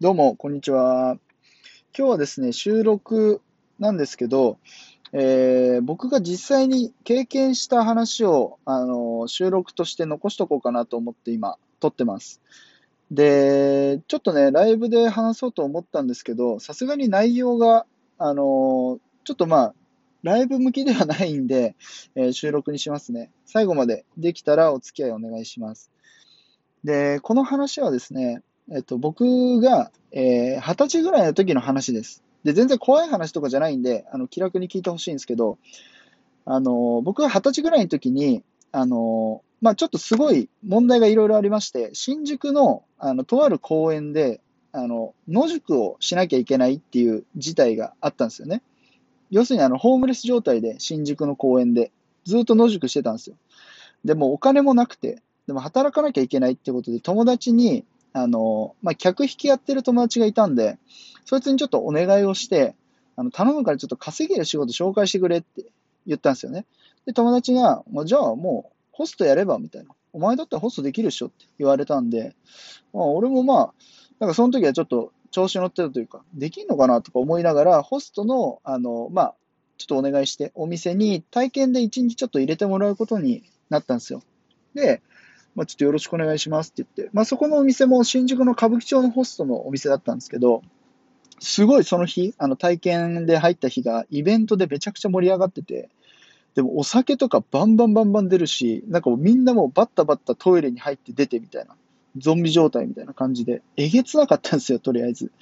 どうも、こんにちは。今日はですね、収録なんですけど、えー僕が実際に経験した話を、あの収録として残しとこうかなと思って今、撮ってます。で、ちょっとね、ライブで話そうと思ったんですけど、さすがに内容が、あのちょっとまあ、ライブ向きではないんで、えー収録にしますね。最後までできたらお付き合いお願いします。で、この話はですね、えっと、僕が、えー二十歳ぐらいの時の話です。で、全然怖い話とかじゃないんで、あの、気楽に聞いてほしいんですけど、あの、僕が二十歳ぐらいの時に、あの、まあ、ちょっとすごい問題がいろいろありまして、新宿の、あの、とある公園で、あの、野宿をしなきゃいけないっていう事態があったんですよね。要するに、あの、ホームレス状態で、新宿の公園で、ずっと野宿してたんですよ。でも、お金もなくて、でも働かなきゃいけないってことで、友達に、あの、まあ、客引きやってる友達がいたんで、そいつにちょっとお願いをして、あの、頼むからちょっと稼げる仕事紹介してくれって言ったんですよね。で、友達が、まあ、じゃあもう、ホストやればみたいな。お前だったらホストできるっしょって言われたんで、まあ、俺もまあ、なんかその時はちょっと調子乗ってたというか、できんのかなとか思いながら、ホストの、あの、まあ、ちょっとお願いして、お店に体験で一日ちょっと入れてもらうことになったんですよ。で、まあ、ちょっとよろしくお願いしますって言って、まあ、そこのお店も新宿の歌舞伎町のホストのお店だったんですけど、すごいその日、あの体験で入った日がイベントでめちゃくちゃ盛り上がってて、でもお酒とかバンバンバンバン出るし、なんかもうみんなもうバッタバッタトイレに入って出てみたいな、ゾンビ状態みたいな感じで、えげつなかったんですよ、とりあえず。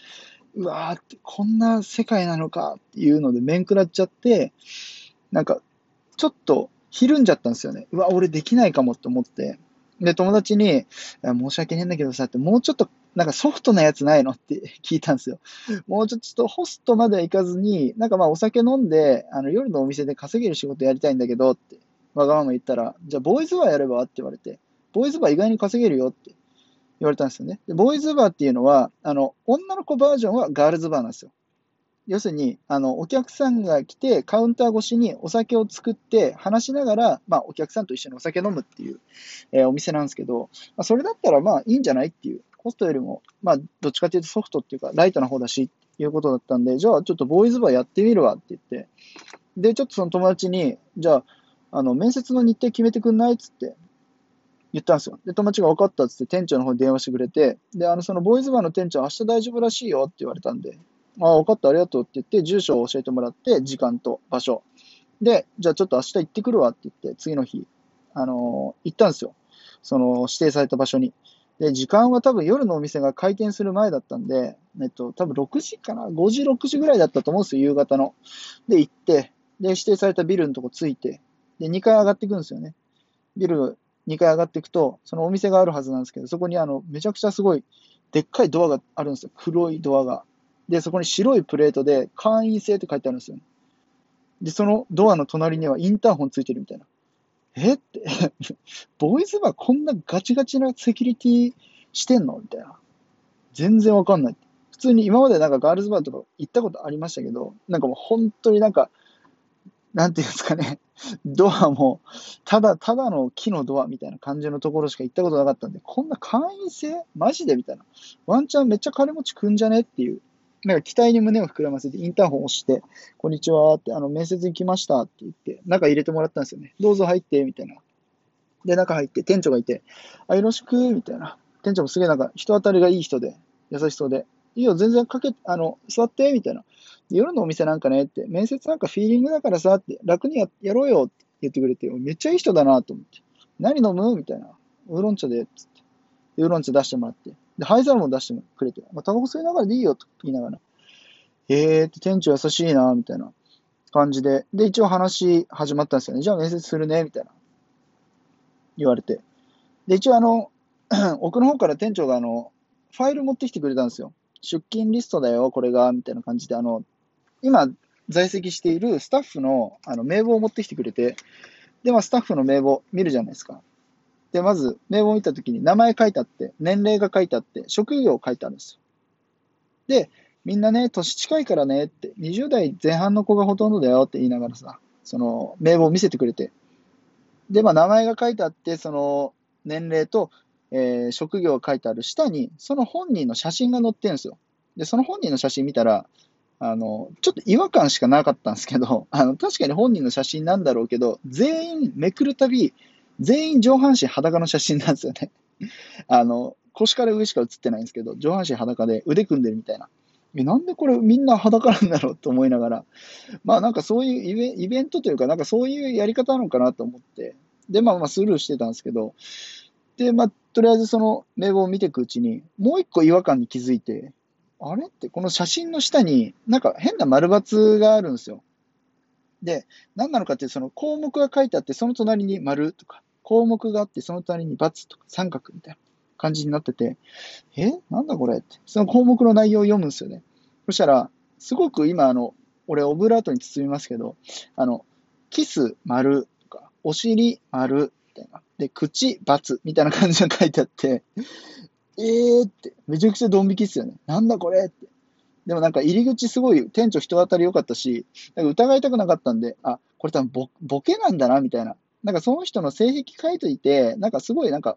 うわーって、こんな世界なのかっていうので面食らっちゃって、なんか、ちょっとひるんじゃったんですよね。うわ、俺できないかもって思って。で、友達に、申し訳ねえんだけどさって、もうちょっと、なんかソフトなやつないの？って 聞いたんですよ。もうちょっとホストまでは行かずに、なんかまあお酒飲んで、あの夜のお店で稼げる仕事やりたいんだけどって、わがまま言ったら、じゃあボーイズバーやれば？って言われて、ボーイズバー意外に稼げるよって言われたんですよね。で、ボーイズバーっていうのは、あの、女の子バージョンはガールズバーなんですよ。要するに、あの、お客さんが来て、カウンター越しにお酒を作って、話しながら、まあ、お客さんと一緒にお酒飲むっていう、えーお店なんですけど、まあ、それだったらまあいいんじゃないっていう、ホストよりも、まあ、どっちかっていうとソフトっていうか、ライトな方だし、っていうことだったんで、じゃあちょっとボーイズバーやってみるわって言って、で、ちょっとその友達に、じゃあ、あの、面接の日程決めてくんないっつって言ったんですよ。で、友達が分かったっつって店長の方に電話してくれて、で、あの、そのボーイズバーの店長、明日大丈夫らしいよって言われたんで、ああ、分かった、ありがとうって言って、住所を教えてもらって、時間と場所。で、じゃあちょっと明日行ってくるわって言って、次の日、あのー行ったんですよ。その指定された場所に。で、時間は多分夜のお店が開店する前だったんで、えっと、多分6時かな ?5 時、6時ぐらいだったと思うんですよ、夕方の。で、行って、で、指定されたビルのとこ着いて、で、2階上がっていくんですよね。ビル2階上がっていくと、そのお店があるはずなんですけど、そこにあの、めちゃくちゃすごい、でっかいドアがあるんですよ。黒いドアが。で、そこに白いプレートで会員制って書いてあるんですよ。で、そのドアの隣にはインターホンついてるみたいな。え？って、ボーイズバーこんなガチガチなセキュリティしてんの？みたいな。全然わかんない。普通に今までなんかガールズバーとか行ったことありましたけど、なんかもう本当になんか、なんていうんですかね、ドアも、ただ、ただの木のドアみたいな感じのところしか行ったことなかったんで、こんな会員制マジで？みたいな。ワンチャンめっちゃ金持ちくんじゃね？っていう。なんか期待に胸を膨らませて、インターホンを押して、こんにちはって、あの、面接に来ましたって言って、中入れてもらったんですよね。どうぞ入って、みたいな。で、中入って、店長がいて、あ、よろしく、みたいな。店長もすげえなんか、人当たりがいい人で、優しそうで、いいよ、全然かけ、あの、座って、みたいな。夜のお店なんかねって、面接なんかフィーリングだからさって、楽にややろうよって言ってくれて、めっちゃいい人だなと思って。何飲む？みたいな。ウーロン茶で、つって。ウーロン茶出してもらって。で、灰皿も出してくれて、まあ、タバコ吸いながらでいいよと言いながら。えーって店長優しいな、みたいな感じで。で、一応話始まったんですよね。じゃあ面接するね、みたいな。言われて。で、一応あの、奥の方から店長があの、ファイル持ってきてくれたんですよ。出勤リストだよ、これが、みたいな感じで、あの、今、在籍しているスタッフのあの名簿を持ってきてくれて、で、まあ、スタッフの名簿見るじゃないですか。で、まず、名簿を見たときに名前書いてあって、年齢が書いてあって、職業書いてあるんですよ。で、みんなね、年近いからねって、20代前半の子がほとんどだよって言いながらさ、その名簿を見せてくれて。で、まあ、名前が書いてあって、その年齢と、えー職業が書いてある下に、その本人の写真が載ってるんですよ。で、その本人の写真見たら、あの、ちょっと違和感しかなかったんですけど、あの、確かに本人の写真なんだろうけど、全員めくるたび、全員上半身裸の写真なんですよね。あの、腰から上しか写ってないんですけど、上半身裸で腕組んでるみたいな。え、なんでこれみんな裸なんだろうと思いながら、まあなんかそういうイベイベントというか、なんかそういうやり方なのかなと思って、で、まあまあスルーしてたんですけど、で、まあ、とりあえずその名簿を見ていくうちに、もう一個違和感に気づいて、あれって、この写真の下に、なんか変な丸×があるんですよ。で、何なのかっていう、その項目が書いてあって、その隣に丸とか、項目があって、その隣に×とか、三角みたいな感じになってて、え？なんだこれって、その項目の内容を読むんですよね。そしたら、すごく今、あの、俺、オブラートに包みますけど、あの、キス丸とか、お尻丸みたいな。で、口×みたいな感じが書いてあって、えーって、めちゃくちゃドン引きっすよね。なんだこれって。でもなんか入り口すごい店長人当たり良かったし、なんか疑いたくなかったんで、あ、これ多分ボボケなんだな、みたいな。なんかその人の性癖書いといて、なんかすごいなんか、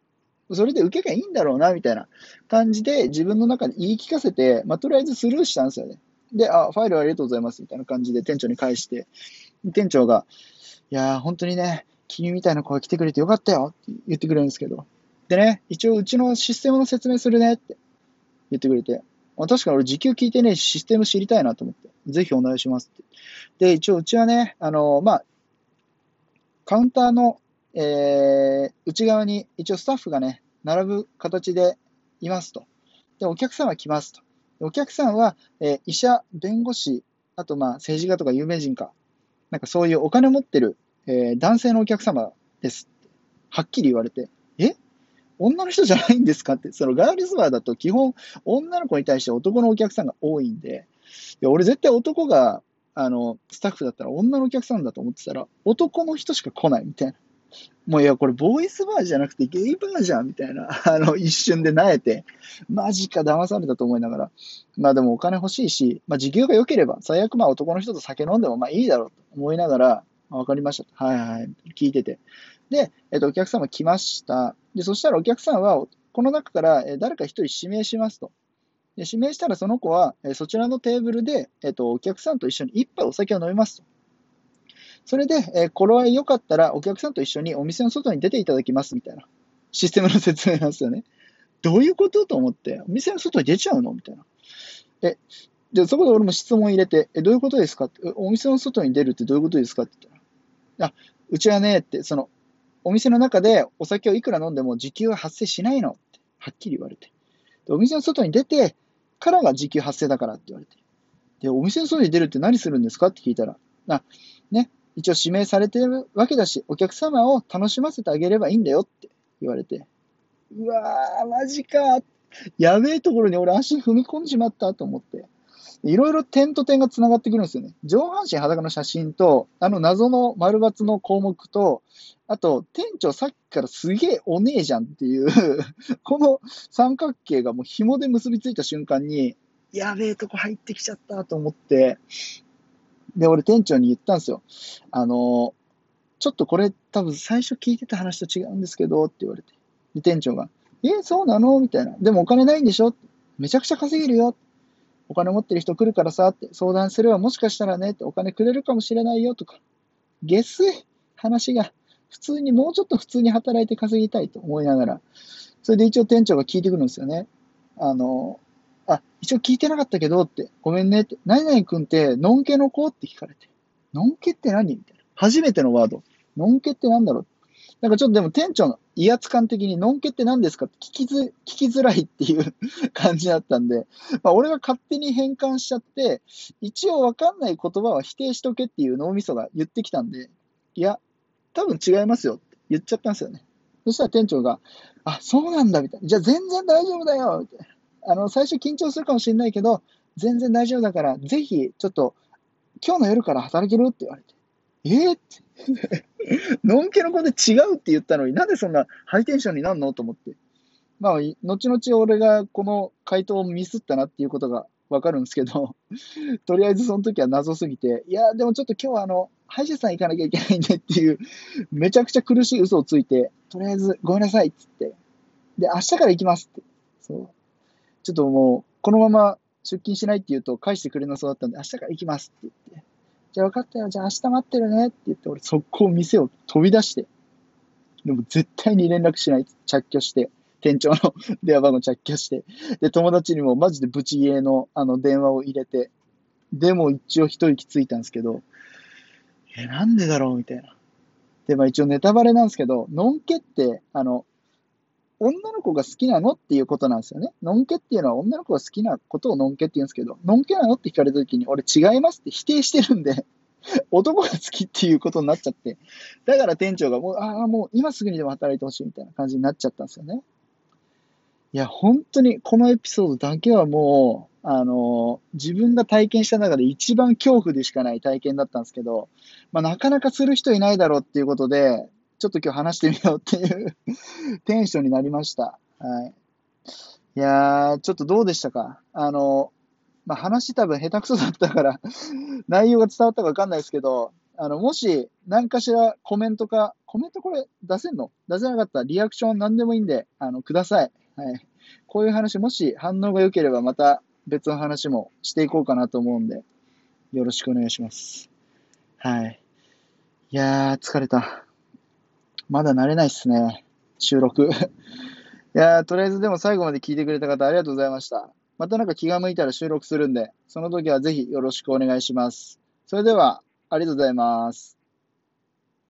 それで受けがいいんだろうな、みたいな感じで自分の中で言い聞かせて、まあ、とりあえずスルーしたんですよね。で、あ、ファイルありがとうございます、みたいな感じで店長に返して、店長が、いやー、本当にね、君みたいな子が来てくれてよかったよって言ってくれるんですけど、でね、一応うちのシステムの説明するねって言ってくれて、まあ確かに俺時給聞いてね、システム知りたいなと思って、ぜひお願いしますって。で、一応うちはね、あのまあ、カウンターの、えー内側に一応スタッフがね、並ぶ形でいますと。で、お客さんは来ますと。お客さんは、えー医者、弁護士、あとまあ政治家とか有名人か、なんかそういうお金持ってる、えー男性のお客様です。はっきり言われて、女の人じゃないんですかって、そのガールズバーだと基本女の子に対して男のお客さんが多いんで、いや俺絶対男が、あの、スタッフだったら女のお客さんだと思ってたら、男の人しか来ないみたいな。もういや、これボーイスバーじゃなくてゲイバーじゃんみたいな、あの、一瞬で萎えて、マジか騙されたと思いながら、まあでもお金欲しいし、まあ時給が良ければ、最悪まあ男の人と酒飲んでもまあいいだろうと思いながら、わかりました。はいはい、聞いてて。で、えっと、お客様来ました。で、そしたらお客さんは、この中から誰か一人指名しますと。で指名したらその子は、えそちらのテーブルで、えっと、お客さんと一緒に一杯お酒を飲みますと。それで、えー、頃合い良かったらお客さんと一緒にお店の外に出ていただきますみたいなシステムの説明なんですよね。どういうことと思って、お店の外に出ちゃうの？みたいな。え、で、そこで俺も質問入れて、え、どういうことですか？って、お店の外に出るってどういうことですか？って言ったら、あ、うちはね、って、その、お店の中でお酒をいくら飲んでも時給は発生しないのって、はっきり言われて。で、お店の外に出てからが時給発生だからって言われて。で、お店の外に出るって何するんですかって聞いたら、あ、ね、一応指名されてるわけだし、お客様を楽しませてあげればいいんだよって言われて。うわー、マジか。やべえところに俺足踏み込んでしまったと思って。いろいろ点と点が繋がってくるんですよね。上半身裸の写真と、あの謎の丸抜の項目と、あと、店長さっきからすげえお姉じゃんっていう、この三角形がもう紐で結びついた瞬間に、やべえとこ入ってきちゃったと思って、で、俺店長に言ったんですよ。あの、ちょっとこれ多分最初聞いてた話と違うんですけどって言われて。で、店長が、え、そうなの？みたいな。でもお金ないんでしょめちゃくちゃ稼げるよ。お金持ってる人来るからさって相談すればもしかしたらねってお金くれるかもしれないよとか。下水話が普通にもうちょっと普通に働いて稼ぎたいと思いながら。それで一応店長が聞いてくるんですよね。あの、あ、一応聞いてなかったけどって、ごめんねって、何々君って、のんけの子って聞かれて、のんけって何みたいな。初めてのワード。のんけってなんだろうなんかちょっとでも店長の威圧感的に、のんけって何ですかって聞きず、聞きづらいっていう 感じだったんで、まあ俺が勝手に変換しちゃって、一応わかんない言葉は否定しとけっていう脳みそが言ってきたんで、いや、多分違いますよって言っちゃったんですよね。そしたら店長が、あ、そうなんだみたいな。じゃあ全然大丈夫だよみたいな。あの、最初緊張するかもしれないけど、全然大丈夫だから、ぜひ、ちょっと、今日の夜から働けるって言われて。え、って。のんけの子で違うって言ったのになんでそんなハイテンションになんの？と思って。まあ、後々俺がこの回答をミスったなっていうことがわかるんですけど、とりあえずその時は謎すぎて、いや、でもちょっと今日はあの、歯医者さん行かなきゃいけないんでっていう、めちゃくちゃ苦しい嘘をついて、とりあえずごめんなさいっつって、で、明日から行きますって。そう。ちょっともう、このまま出勤しないって言うと返してくれなそうだったんで、明日から行きますって。じゃあ分かったよ。じゃあ明日待ってるねって言って、俺速攻店を飛び出して。でも絶対に連絡しない。着去して。店長の 電話番号着去して。で、友達にもマジでブチギレのあの電話を入れて。でも一応一息ついたんですけど、え、なんでだろうみたいな。で、まあ一応ネタバレなんですけど、のんけって、あの、女の子が好きなのっていうことなんですよね。のんけっていうのは女の子が好きなことをのんけって言うんですけど、のんけなのって聞かれた時に、俺違いますって否定してるんで 男が好きっていうことになっちゃって、だから店長がもう、ああ、もう今すぐにでも働いてほしいみたいな感じになっちゃったんですよね。いや、本当にこのエピソードだけはもう、あの、自分が体験した中で一番恐怖でしかない体験だったんですけど、まあ、なかなかする人いないだろうっていうことで、ちょっと今日話してみようっていうテンションになりました。はい。いやー、ちょっとどうでしたか？あの、まあ、話多分下手くそだったから 内容が伝わったかわかんないですけど、あの、もし何かしらコメントか、コメントこれ出せんの？出せなかったらリアクション何でもいいんで、あの、ください。はい。こういう話、もし反応が良ければまた別の話もしていこうかなと思うんで、よろしくお願いします。はい。いやー、疲れた。まだ慣れないっすね。収録。いやー、とりあえずでも最後まで聞いてくれた方ありがとうございました。またなんか気が向いたら収録するんで、その時はぜひよろしくお願いします。それでは、ありがとうございます。